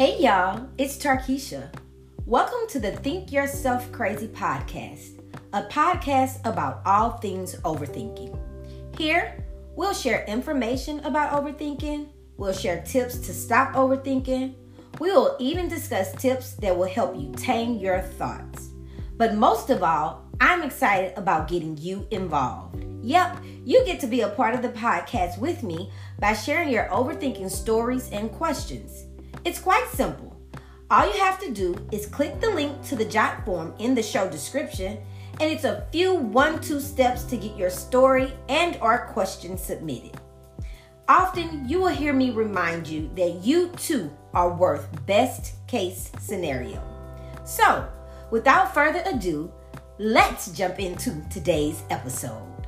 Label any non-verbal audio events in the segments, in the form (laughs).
Hey y'all, it's Tarkisha. Welcome to the Think Yourself Crazy podcast, a podcast about all things overthinking. Here, we'll share information about overthinking, we'll share tips to stop overthinking, we will even discuss tips that will help you tame your thoughts. But most of all, I'm excited about getting you involved. Yep, you get to be a part of the podcast with me by sharing your overthinking stories and questions. It's quite simple. All you have to do is click the link to the Jot form in the show description, and it's a few one-two steps to get your story and or question submitted. Often you will hear me remind you that you too are worth best case scenario. So, without further ado, let's jump into today's episode.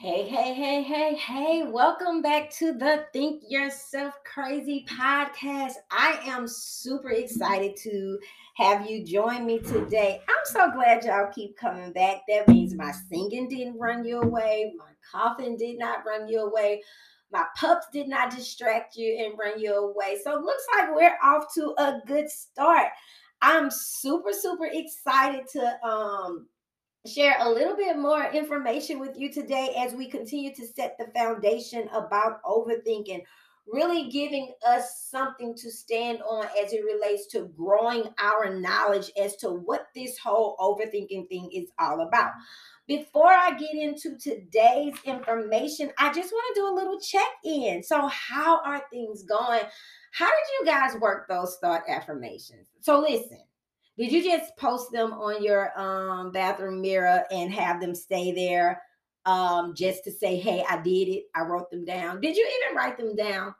Hey, hey, hey, hey, hey, welcome back to the Think Yourself Crazy podcast. I am super excited to have you join me today. I'm so glad y'all keep coming back. That means my singing didn't run you away, my coughing did not run you away, my pups did not distract you and run you away. So it looks like we're off to a good start. I'm super, super excited to um share a little bit more information with you today as we continue to set the foundation about overthinking, really giving us something to stand on as it relates to growing our knowledge as to what this whole overthinking thing is all about. Before I get into today's information, I just want to do a little check in. So, how are things going? How did you guys work those thought affirmations? So, listen did you just post them on your um, bathroom mirror and have them stay there um, just to say, hey, I did it. I wrote them down. Did you even write them down?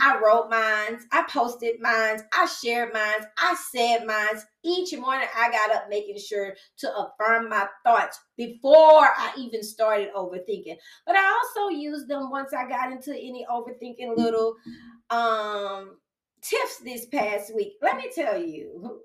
I wrote mines. I posted mines. I shared mines. I said mines. Each morning I got up making sure to affirm my thoughts before I even started overthinking. But I also used them once I got into any overthinking little um tips this past week. Let me tell you,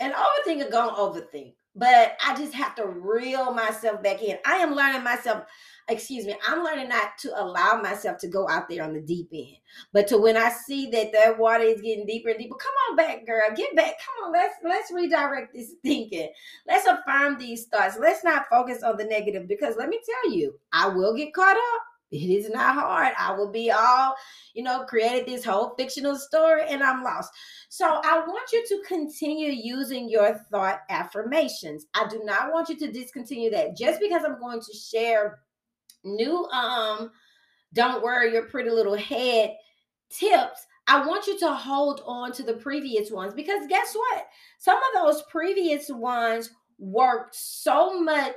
an overthinker gonna overthink, but I just have to reel myself back in. I am learning myself, excuse me, I'm learning not to allow myself to go out there on the deep end, but to when I see that that water is getting deeper and deeper, come on back, girl, get back. Come on, let's let's redirect this (laughs) thinking. Let's affirm these thoughts. Let's not focus on the negative because let me tell you, I will get caught up it is not hard. I will be all, you know, created this whole fictional story and I'm lost. So I want you to continue using your thought affirmations. I do not want you to discontinue that just because I'm going to share new um don't worry your pretty little head tips. I want you to hold on to the previous ones because guess what? Some of those previous ones worked so much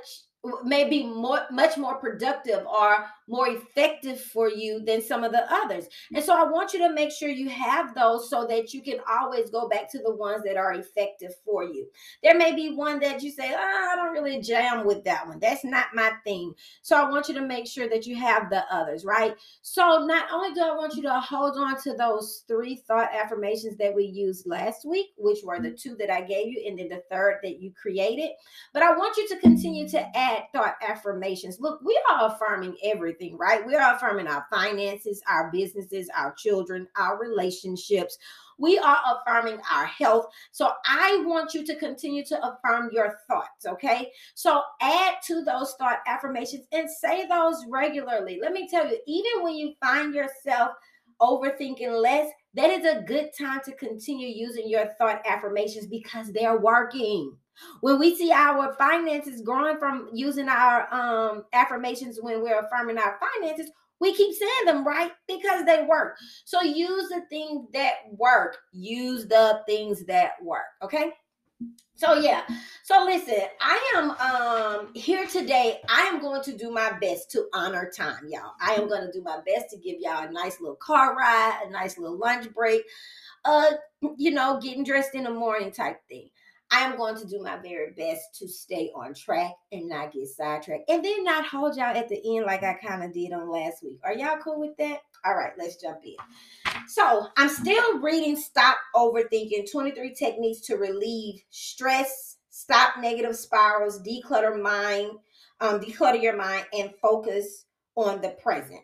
maybe more much more productive or more effective for you than some of the others. And so I want you to make sure you have those so that you can always go back to the ones that are effective for you. There may be one that you say, oh, I don't really jam with that one. That's not my thing. So I want you to make sure that you have the others, right? So not only do I want you to hold on to those three thought affirmations that we used last week, which were the two that I gave you, and then the third that you created, but I want you to continue to add thought affirmations. Look, we are affirming everything everything, right? We are affirming our finances, our businesses, our children, our relationships. We are affirming our health. So I want you to continue to affirm your thoughts, okay? So add to those thought affirmations and say those regularly. Let me tell you, even when you find yourself overthinking less, that is a good time to continue using your thought affirmations because they're working. When we see our finances growing from using our um, affirmations when we're affirming our finances, we keep saying them right because they work. So use the things that work. Use the things that work. Okay. So yeah. So listen, I am um here today. I am going to do my best to honor time, y'all. I am going to do my best to give y'all a nice little car ride, a nice little lunch break, uh, you know, getting dressed in the morning type thing. I am going to do my very best to stay on track and not get sidetracked and then not hold y'all at the end like I kind of did on last week. Are y'all cool with that? All right, let's jump in. So I'm still reading Stop Overthinking 23 Techniques to Relieve Stress, Stop Negative Spirals, Declutter Mind, um, Declutter Your Mind, and Focus on the Present.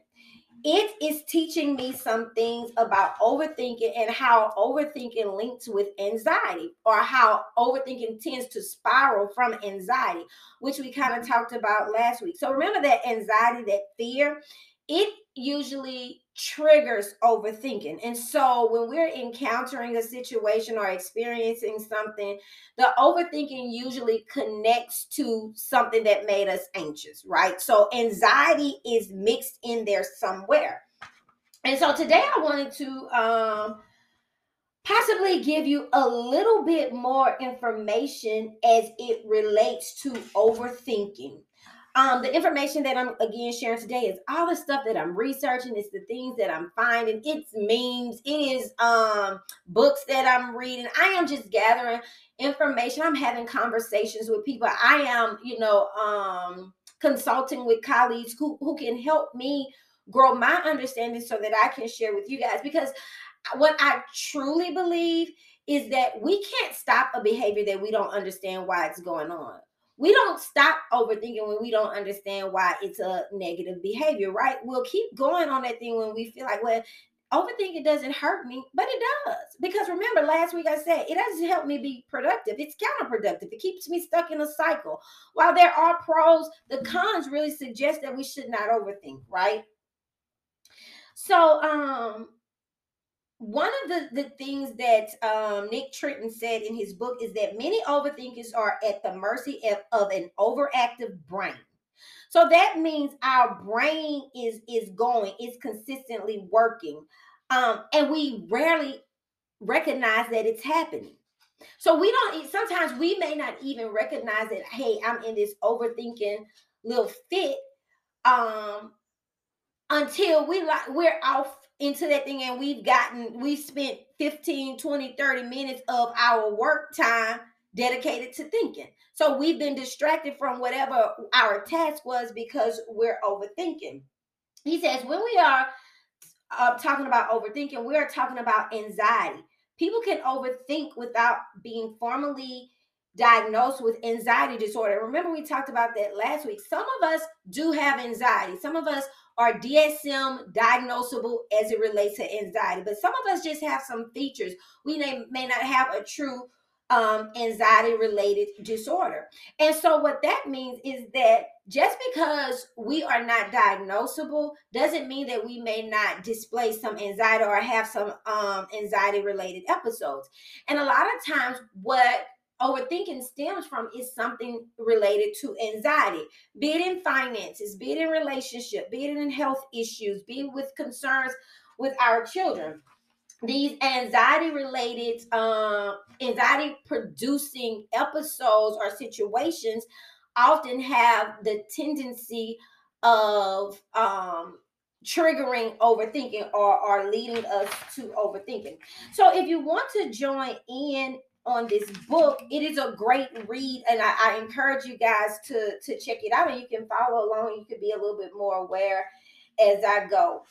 It is teaching me some things about overthinking and how overthinking links with anxiety or how overthinking tends to spiral from anxiety, which we kind of mm-hmm. talked about last week. So remember that anxiety, that fear, it usually triggers overthinking. And so when we're encountering a situation or experiencing something, the overthinking usually connects to something that made us anxious, right? So anxiety is mixed in there somewhere. And so today I wanted to um possibly give you a little bit more information as it relates to overthinking. Um, the information that I'm again sharing today is all the stuff that I'm researching. It's the things that I'm finding. It's memes. It is um books that I'm reading. I am just gathering information. I'm having conversations with people. I am, you know, um consulting with colleagues who who can help me grow my understanding so that I can share with you guys because what I truly believe is that we can't stop a behavior that we don't understand why it's going on we don't stop overthinking when we don't understand why it's a negative behavior, right? We'll keep going on that thing when we feel like, well, overthinking doesn't hurt me, but it does. Because remember, last week I said it doesn't help me be productive. It's counterproductive. It keeps me stuck in a cycle. While there are pros, the cons really suggest that we should not overthink, right? So, um, one of the, the things that um, Nick Trenton said in his book is that many overthinkers are at the mercy of, of an overactive brain. So that means our brain is is going, is consistently working, um, and we rarely recognize that it's happening. So we don't. Sometimes we may not even recognize that. Hey, I'm in this overthinking little fit. Um, until we like we're off into that thing and we've gotten we've spent 15 20 30 minutes of our work time dedicated to thinking. So we've been distracted from whatever our task was because we're overthinking. He says when we are uh, talking about overthinking we are talking about anxiety. People can overthink without being formally diagnosed with anxiety disorder. Remember we talked about that last week. Some of us do have anxiety. Some of us are DSM diagnosable as it relates to anxiety, but some of us just have some features. We may, may not have a true um, anxiety related disorder. And so, what that means is that just because we are not diagnosable doesn't mean that we may not display some anxiety or have some um, anxiety related episodes. And a lot of times, what overthinking stems from is something related to anxiety, be it in finances, be it in relationship, be it in health issues, be it with concerns with our children. These anxiety related, um, anxiety producing episodes or situations often have the tendency of um, triggering overthinking or, or leading us to overthinking. So if you want to join in on this book. It is a great read, and I, I, encourage you guys to to check it out. And you can follow along. You can be a little bit more aware as I go.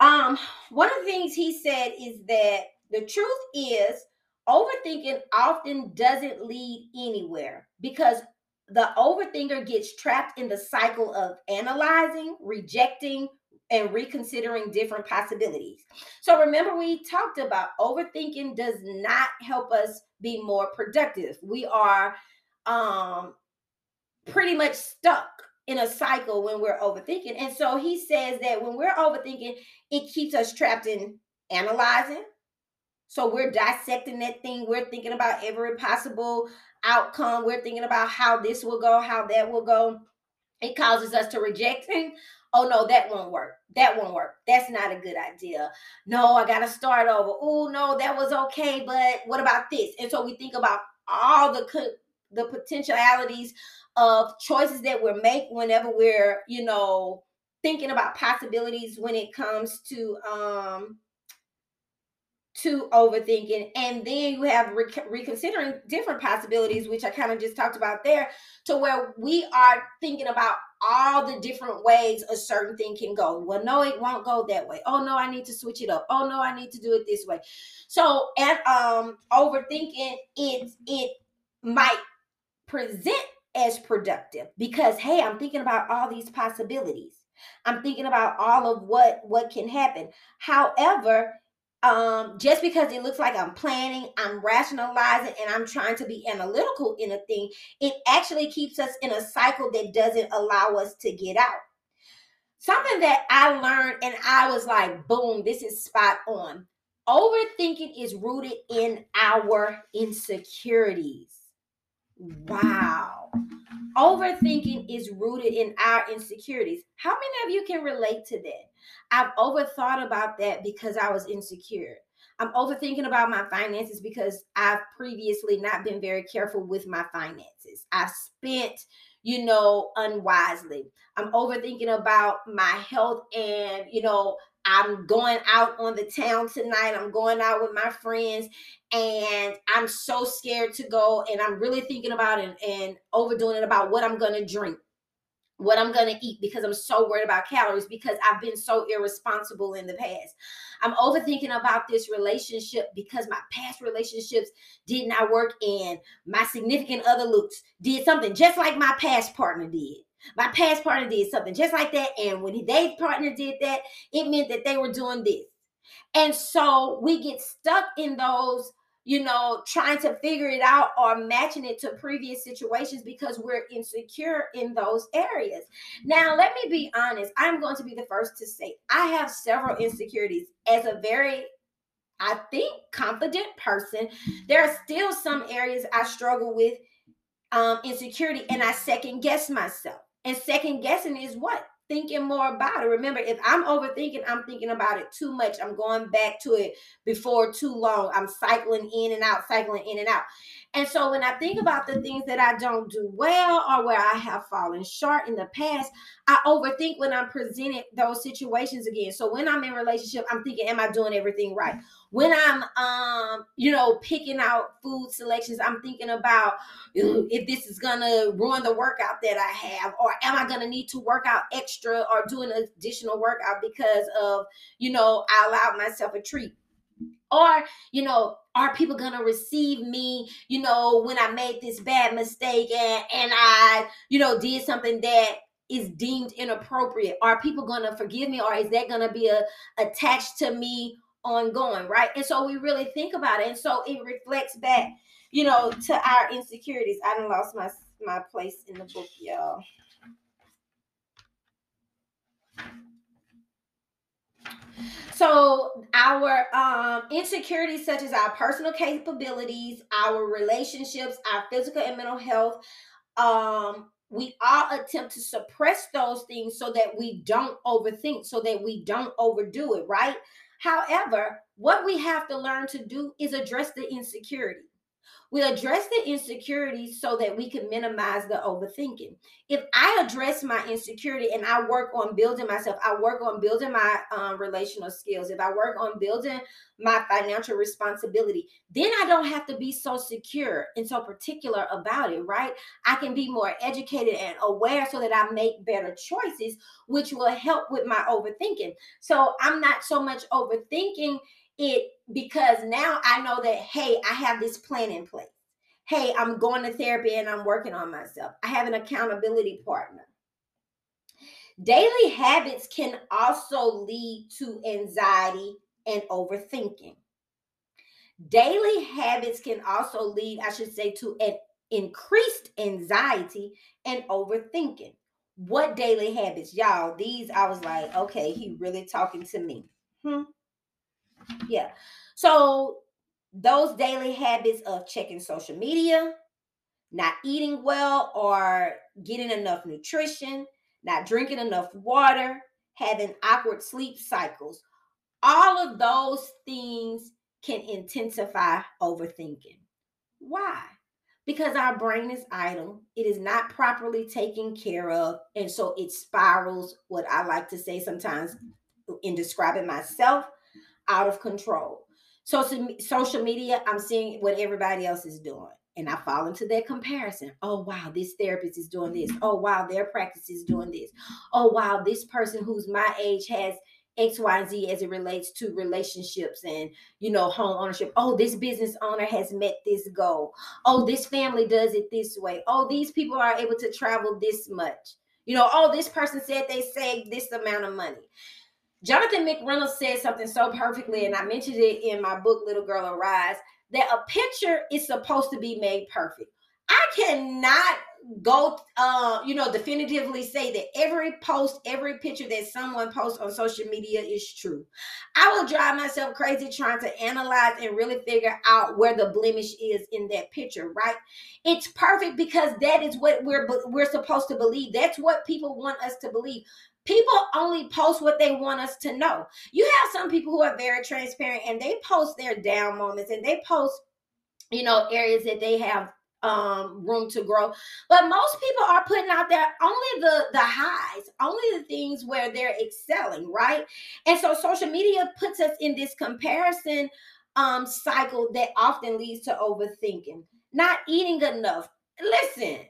Um, one of the things he said is that the truth is overthinking often doesn't lead anywhere because the overthinker gets trapped in the cycle of analyzing, rejecting, and reconsidering different possibilities. So remember, we talked about overthinking does not help us be more productive. We are um, pretty much stuck in a cycle when we're overthinking. And so he says that when we're overthinking, it keeps us trapped in analyzing. So we're dissecting that thing. We're thinking about every possible outcome. We're thinking about how this will go, how that will go. It causes us to rejecting oh no, that won't work. That won't work. That's not a good idea. No, I got to start over. Oh no, that was okay, but what about this? And so we think about all the the potentialities of choices that we make whenever we're, you know, thinking about possibilities when it comes to um to overthinking and then you have reconsidering different possibilities which i kind of just talked about there to where we are thinking about all the different ways a certain thing can go well no it won't go that way oh no i need to switch it up oh no i need to do it this way so and um overthinking it it might present as productive because hey, I'm thinking about all these possibilities. I'm thinking about all of what what can happen. However, um, just because it looks like I'm planning, I'm rationalizing, and I'm trying to be analytical in a thing, it actually keeps us in a cycle that doesn't allow us to get out. Something that I learned, and I was like, boom, this is spot on. Overthinking is rooted in our insecurities. Wow. Overthinking is rooted in our insecurities. How many of you can relate to that? I've overthought about that because I was insecure. I'm overthinking about my finances because I've previously not been very careful with my finances. I spent, you know, unwisely. I'm overthinking about my health and, you know, I'm going out on the town tonight. I'm going out with my friends and I'm so scared to go and I'm really thinking about it and overdoing it about what I'm going to drink what I'm going to eat because I'm so worried about calories because I've been so irresponsible in the past. I'm overthinking about this relationship because my past relationships did not work and my significant other looks did something just like my past partner did. My past partner did something just like that. And when their partner did that, it meant that they were doing this. And so we get stuck in those you know, trying to figure it out or matching it to previous situations because we're insecure in those areas. Now, let me be honest. I'm going to be the first to say I have several insecurities as a very I think confident person. There are still some areas I struggle with um insecurity and I second guess myself. And second guessing is what? Thinking more about it. Remember, if I'm overthinking, I'm thinking about it too much. I'm going back to it before too long. I'm cycling in and out, cycling in and out. And so when I think about the things that I don't do well or where I have fallen short in the past, I overthink when I'm presented those situations again. So when I'm in relationship, I'm thinking, am I doing everything right? When I'm um, you know, picking out food selections, I'm thinking about if this is gonna ruin the workout that I have, or am I gonna need to work out extra or do an additional workout because of, you know, I allowed myself a treat or you know are people gonna receive me you know when i made this bad mistake and and i you know did something that is deemed inappropriate? Are people gonna forgive me or is that gonna be a, attached to me ongoing right? And so we really think about it and so it reflects back you know to our insecurities. I done lost my my place in the book y'all So our um, insecurities, such as our personal capabilities, our relationships, our physical and mental health, um, we all attempt to suppress those things so that we don't overthink, so that we don't overdo it, right? However, what we have to learn to do is address the insecurity. We address the insecurities so that we can minimize the overthinking. If I address my insecurity and I work on building myself, I work on building my um, relational skills, if I work on building my financial responsibility, then I don't have to be so secure and so particular about it, right? I can be more educated and aware so that I make better choices, which will help with my overthinking. So I'm not so much overthinking it because now I know that, hey, I have this plan in place. Hey, I'm going to therapy and I'm working on myself. I have an accountability partner. Daily habits can also lead to anxiety and overthinking. Daily habits can also lead, I should say, to an increased anxiety and overthinking. What daily habits? Y'all, these I was like, okay, he really talking to me. Hmm. Yeah. So those daily habits of checking social media, not eating well or getting enough nutrition, not drinking enough water, having awkward sleep cycles, all of those things can intensify overthinking. Why? Because our brain is idle, it is not properly taken care of, and so it spirals, what I like to say sometimes in describing myself, out of control. So social media, I'm seeing what everybody else is doing. And I fall into that comparison. Oh, wow, this therapist is doing this. Oh, wow, their practice is doing this. Oh, wow, this person who's my age has X, Y, and Z as it relates to relationships and you know home ownership. Oh, this business owner has met this goal. Oh, this family does it this way. Oh, these people are able to travel this much. You know, oh, this person said they saved this amount of money. Jonathan McReynolds said something so perfectly, and I mentioned it in my book, Little Girl Arise, that a picture is supposed to be made perfect. I cannot go uh you know definitively say that every post every picture that someone posts on social media is true. I will drive myself crazy trying to analyze and really figure out where the blemish is in that picture right? It's perfect because that is what we're we're supposed to believe. That's what people want us to believe people only post what they want us to know. You have some people who are very transparent and they post their down moments and they post you know areas that they have um room to grow. But most people are putting out there only the the highs only the things where they're excelling right? And so social media puts us in this comparison um cycle that often leads to overthinking. Not eating enough. Listen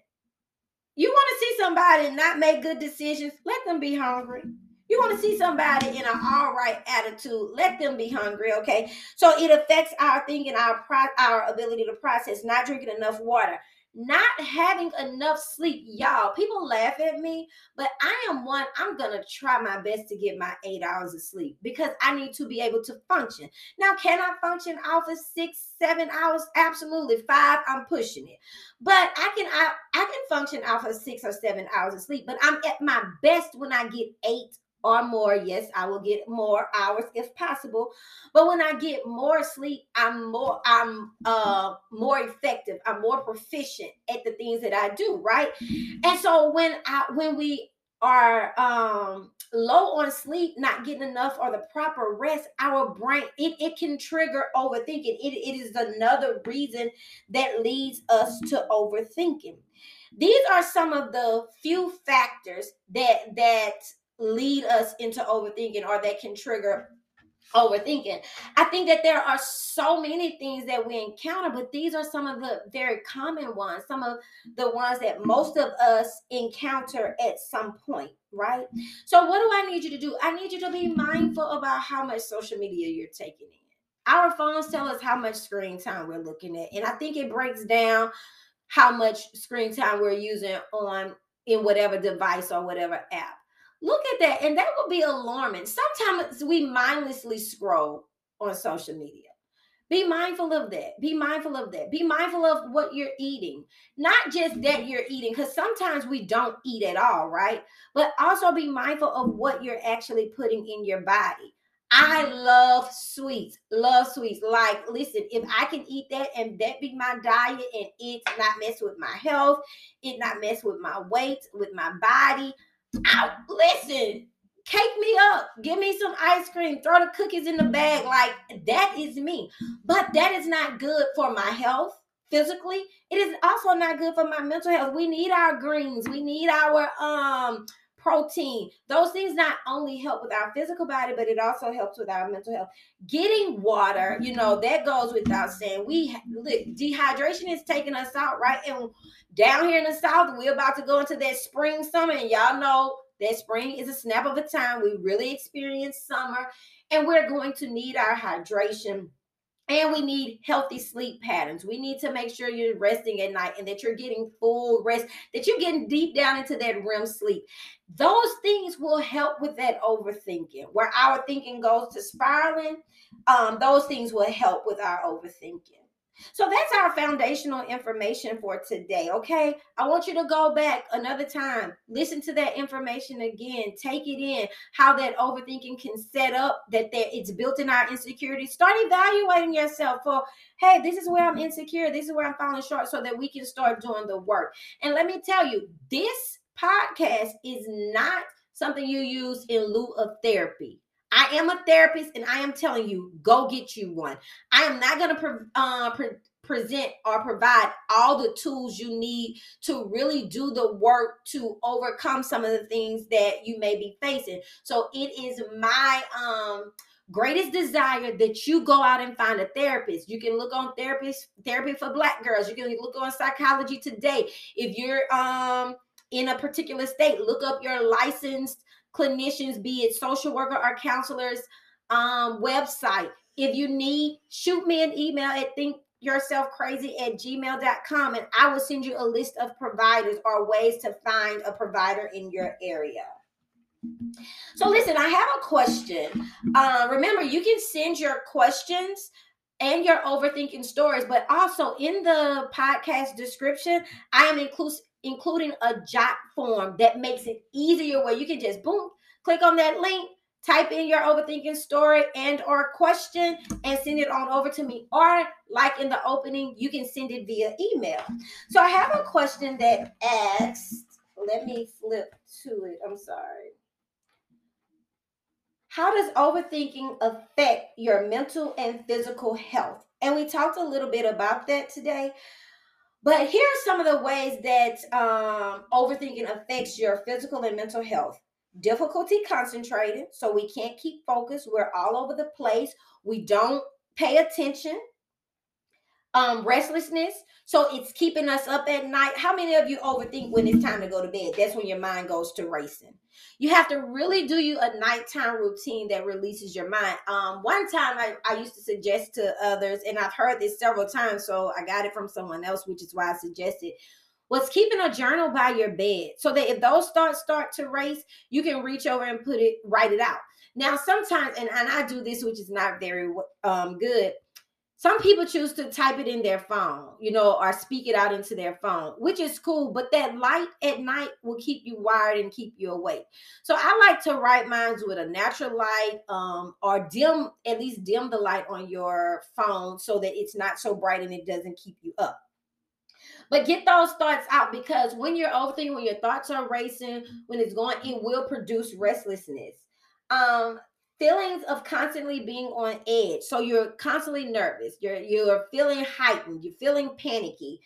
you want to see somebody not make good decisions? Let them be hungry. You want to see somebody in an all right attitude, let them be hungry, okay? So it affects our thinking, our pro- our ability to process, not drinking enough water, not having enough sleep. Y'all, people laugh at me, but I am one, I'm to try my best to get my eight hours of sleep because I need to be able to function. Now, can I function off of six, seven hours? Absolutely. Five, I'm pushing it. But I can I, I can function off of six or seven hours of sleep, but I'm at my best when I get eight or more. Yes, I will get more hours if possible. But when I get more sleep, I'm more I'm uh more effective. I'm more proficient at the things that I do, right? And so when I when we are um low on sleep not getting enough or the proper rest our brain it, it can trigger overthinking it, it is another reason that leads us to overthinking these are some of the few factors that that lead us into overthinking or that can trigger overthinking. I think that there are so many things that we encounter, but these are some of the very common ones, some of the ones that most of us encounter at some point, right? So, what do I need you to do? I need you to be mindful about how much social media you're taking in. Our phones tell us how much screen time we're looking at, and I think it breaks down how much screen time we're using on in whatever device or whatever app. Look at that. And that would be alarming. Sometimes we mindlessly scroll on social media. Be mindful of that. Be mindful of that. Be mindful of what you're eating. Not just that mm-hmm. you're eating, because sometimes we don't eat at all, right? But also be mindful of what you're actually putting in your body. I mm-hmm. love sweets, love sweets. Like, listen, if I can eat that and that be my diet and it's not mess with my health, it not mess with my weight, with my body, out. Listen, cake me up, give me some ice cream, throw the cookies in the bag. Like that is me. But that is not good for my health physically. It is also not good for my mental health. We need our greens, we need our um protein. Those things not only help with our physical body, but it also helps with our mental health. Getting water, you know, mm-hmm. that goes without saying. We look, dehydration is taking us out, right? And down here in the south, we're about to go into that spring summer, and y'all know that spring is a snap of a time. We really experience summer, and we're going to need our hydration and we need healthy sleep patterns. We need to make sure you're resting at night and that you're getting full rest, that you're getting deep down into that REM sleep. Those things will help with that overthinking. Where our thinking goes to spiraling, um, those things will help with our overthinking. So that's our foundational information for today. Okay. I want you to go back another time, listen to that information again, take it in, how that overthinking can set up that there, it's built in our insecurity. Start evaluating yourself for, hey, this is where I'm insecure, this is where I'm falling short, so that we can start doing the work. And let me tell you, this podcast is not something you use in lieu of therapy. I am a therapist and I am telling you, go get you one. I am not going to pre- uh, pre- present or provide all the tools you need to really do the work to overcome some of the things that you may be facing. So it is my um greatest desire that you go out and find a therapist. You can look on therapist therapy for black girls. You can look on psychology today. If you're um in a particular state, look up your licensed clinicians, be it social worker or counselors, um, website. If you need, shoot me an email at think yourself crazy at gmail.com and I will send you a list of providers or ways to find a provider in your area. So, listen, I have a question. Uh, remember, you can send your questions and your overthinking stories, but also in the podcast description, I am inclus- including a jot form that makes it easier where you can just boom, click on that link, type in your overthinking story and or question and send it on over to me. Or like in the opening you can send it via email. So i have a question that asks let me flip to it i'm sorry. How does overthinking affect your mental and physical health? And we talked a little bit about that today but here are some of the ways that um, overthinking affects your physical and mental health difficulty concentrating, so we can't keep focus. We're all over the place. We don't pay attention. Um, restlessness, so it's keeping us up at night. How many of you overthink when it's time to go to bed? That's when your mind goes to racing. You have to really do you a nighttime routine that releases your mind. Um, one time I, I used to suggest to others, and I've heard this several times, so I got it from someone else, which is why I suggested was keeping a journal by your bed so that if those thoughts start to race, you can reach over and put it, write it out. Now, sometimes, and, and I do this, which is not very um, good. Some people choose to type it in their phone, you know, or speak it out into their phone, which is cool. But that light at night will keep you wired and keep you awake. So I like to write mines with a natural light, um, or dim, at least dim the light on your phone so that it's not so bright and it doesn't keep you up. But get those thoughts out because when you're overthinking, when your thoughts are racing, when it's going, it will produce restlessness. Um, feelings of constantly being on edge. So you're constantly nervous. You're you're feeling heightened. You're feeling panicky.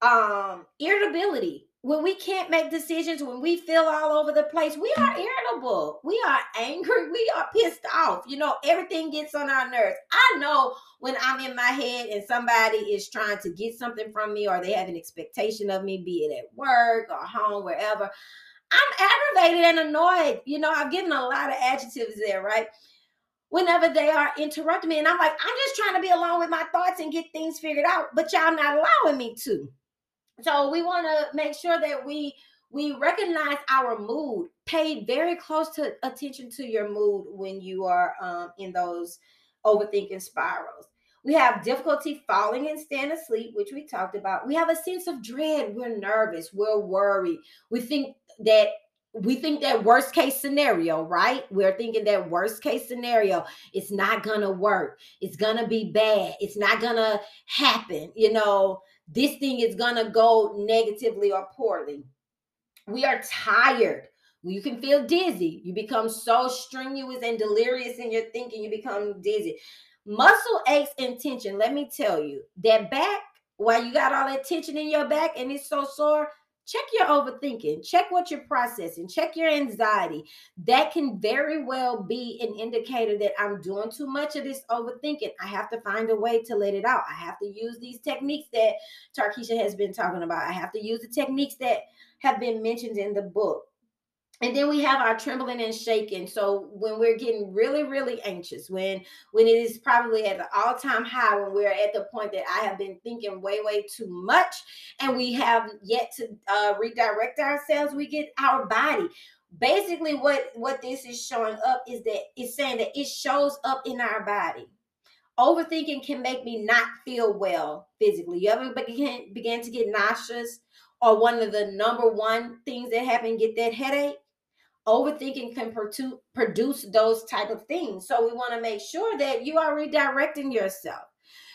Um, irritability when we can't make decisions, when we feel all over the place, we are irritable. We are angry. We are pissed off. You know, everything gets on our nerves. I know when I'm in my head and somebody is trying to get something from me or they have an expectation of me, be it at work or home, wherever. I'm aggravated and annoyed. You know, I've given a lot of adjectives there, right? Whenever they are interrupting me, and I'm like, I'm just trying to be alone with my thoughts and get things figured out, but y'all not allowing me to. So we want to make sure that we we recognize our mood. Pay very close to attention to your mood when you are um, in those overthinking spirals. We have difficulty falling and staying asleep, which we talked about. We have a sense of dread. We're nervous. We're worried. We think that we think that worst case scenario, right? We're thinking that worst case scenario, it's not gonna work. It's gonna be bad. It's not gonna happen. You know, this thing is to go negatively or poorly. We are tired. You can feel dizzy. You become so strenuous and delirious in your thinking, you become dizzy. Muscle aches and tension. Let me tell you, that back, while you got all that tension in your back and it's so sore, check your overthinking check what you're processing check your anxiety. That can very well be an indicator that i'm doing too much of this overthinking. I have to find a way to let it out. I have to use these techniques that tarkisha has been talking about. I have to use the techniques that have been mentioned in the book and then we have our trembling and shaking. So when we're getting really really anxious when when it is probably at the all-time high when we're at the point that i have been thinking way way too much and we have yet to uh, redirect ourselves we get our body. Basically what what this is showing up is that it's saying that it shows up in our body. Overthinking can make me not feel well physically. You ever begin, begin to get nauseous or one of the number one things that happen get that headache overthinking can produce those type of things. So we want to make sure that you are redirecting yourself.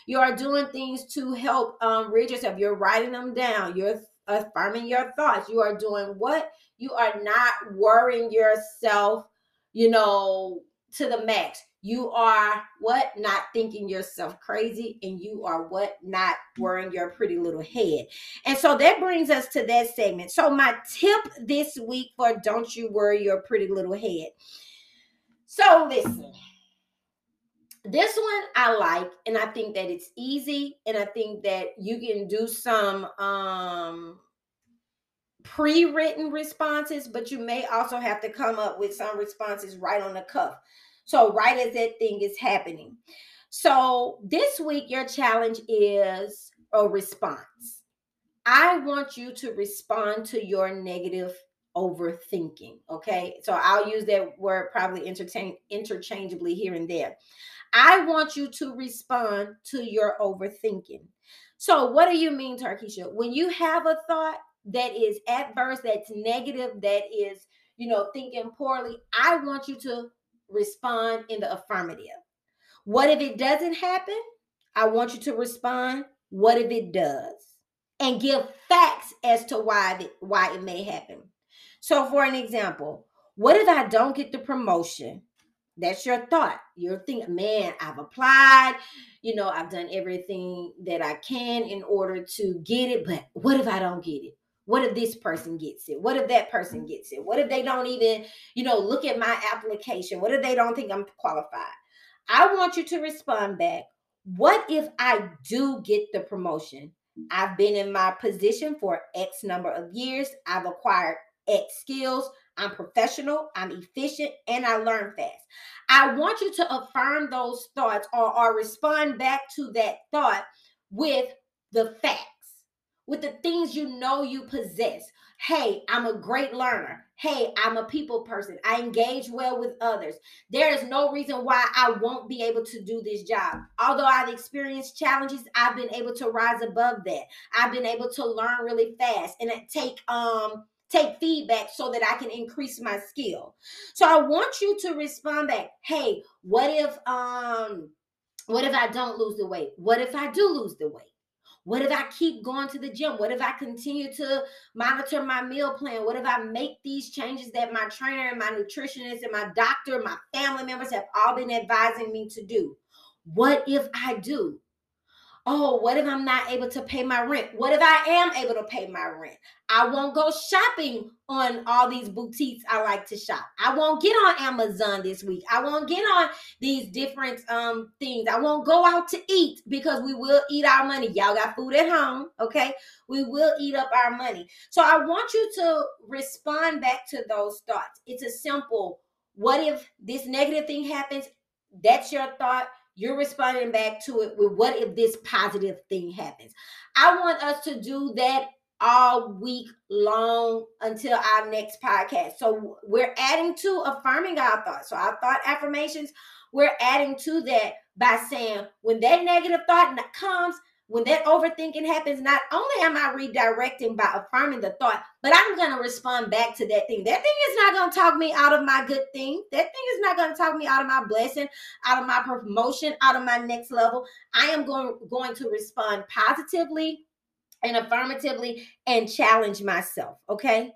You are doing things to help um, rid yourself. You're writing them down. You're affirming your thoughts. You are doing what? You are not worrying yourself you know to the max you are what not thinking yourself crazy and you are what not worrying your pretty little head. And so that brings us to that segment. So my tip this week for don't you worry your pretty little head. So listen this one i like and i think that it's easy and i think that you can do some um pre-written responses, but you may also have to come up with some responses right on the cuff. So right as that thing is happening. So this week your challenge is a response. I want you to respond to your negative overthinking. Okay. So I'll use that word probably entertain interchangeably here and there. I want you to respond to your overthinking. So, what do you mean, Tarkisha? When you have a thought that is adverse, that's negative, that is, you know, thinking poorly, I want you to respond in the affirmative. What if it doesn't happen? I want you to respond. What if it does? And give facts as to why it, why it may happen. So, for an example, what if I don't get the promotion? That's your thought. You're thinking, man, I've applied, you know, I've done everything that I can in order to get it, but what if I don't get it? What if this person gets it? What if that person mm-hmm. gets it? What if they don't even, you know, look at my application? What if they don't think I'm qualified? I want you to respond back. What if I do get the promotion? I've been in my position for X number of years. I've acquired X skills. I'm professional, I'm efficient, and I learn fast. I want you to affirm those thoughts or, or respond back to that thought with the facts, with the things you know you possess. Hey, I'm a great learner. Hey, I'm a people person. I engage well with others. There is no reason why I won't be able to do this job. Although I've experienced challenges, I've been able to rise above that. I've been able to learn really fast and take um take feedback so that I can increase my skill. So I want you to respond back. Hey, what if um what if I don't lose the weight? What if I do lose the weight? What if I keep going to the gym? What if I continue to monitor my meal plan? What if I make these changes that my trainer and my nutritionist and my doctor, and my family members have all been advising me to do? What if I do? Oh, what if I'm not able to pay my rent? What if I am able to pay my rent? I won't go shopping on all these boutiques I like to shop. I won't get on Amazon this week. I won't get on these different um things. I won't go out to eat because we will eat our money. Y'all got food at home, okay? We will eat up our money. So I want you to respond back to those thoughts. It's a simple what if this negative thing happens? That's your thought you're responding back to it with what if this positive thing happens? I want us to do that all week long until our next podcast. So we're adding to affirming our thoughts. So our thought affirmations, we're adding to that by saying when that negative thought comes, when that overthinking happens, not only am I redirecting by affirming the thought, but I'm going to respond back to that thing. That thing is not going to talk me out of my good thing. That thing is not going to talk me out of my blessing, out of my promotion, out of my next level. I am going, going to respond positively and affirmatively and challenge myself. Okay.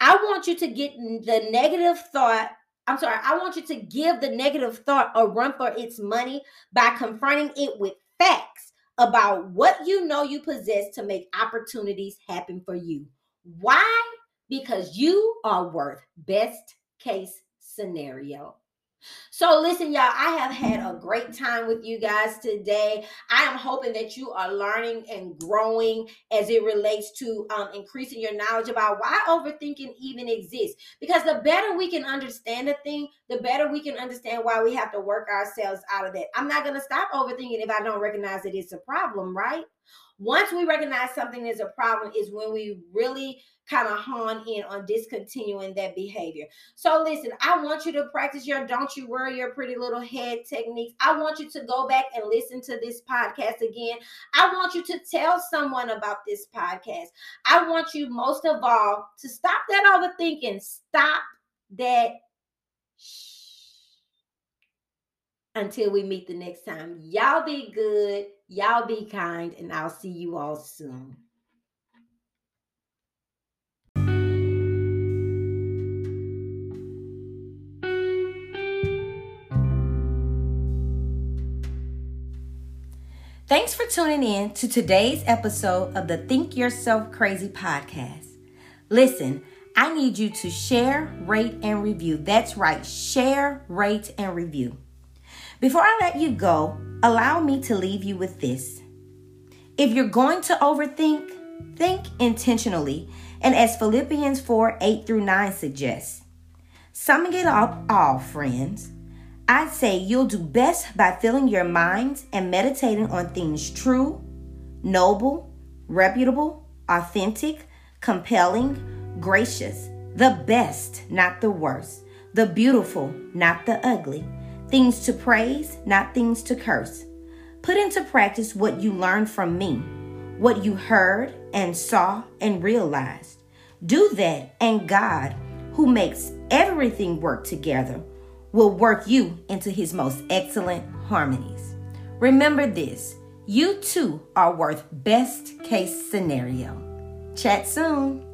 I want you to get the negative thought I'm sorry, I want you to give the negative thought a run for its money by confronting it with facts about what you know you possess to make opportunities happen for you. Why? Because you are worth best case scenario. So, listen, y'all, I have had a great time with you guys today. I am hoping that you are learning and growing as it relates to um, increasing your knowledge about why overthinking even exists. Because the better we can understand a thing, the better we can understand why we have to work ourselves out of that. I'm not going to stop overthinking if I don't recognize that it's a problem, right? Once we recognize something is a problem, is when we really kind of hone in on discontinuing that behavior. So listen, I want you to practice your don't you worry your pretty little head techniques. I want you to go back and listen to this podcast again. I want you to tell someone about this podcast. I want you most of all to stop that overthinking. Stop that until we meet the next time. Y'all be good, y'all be kind, and I'll see you all soon. Thanks for tuning in to today's episode of the Think Yourself Crazy podcast. Listen, I need you to share, rate, and review. That's right, share, rate, and review. Before I let you go, allow me to leave you with this. If you're going to overthink, think intentionally And as Philippians 4 8 through 9 suggests, summing it up all, friends, I'd say you'll do best by filling your minds and meditating on things true, noble, reputable, authentic, compelling, gracious, the best, not the worst, the beautiful, not the ugly, things to praise, not things to curse. Put into practice what you learned from me, what you heard and saw and realized. Do that, and God, who makes everything work together, will work you into his most excellent harmonies. Remember this you too are worth best case scenario. Chat soon.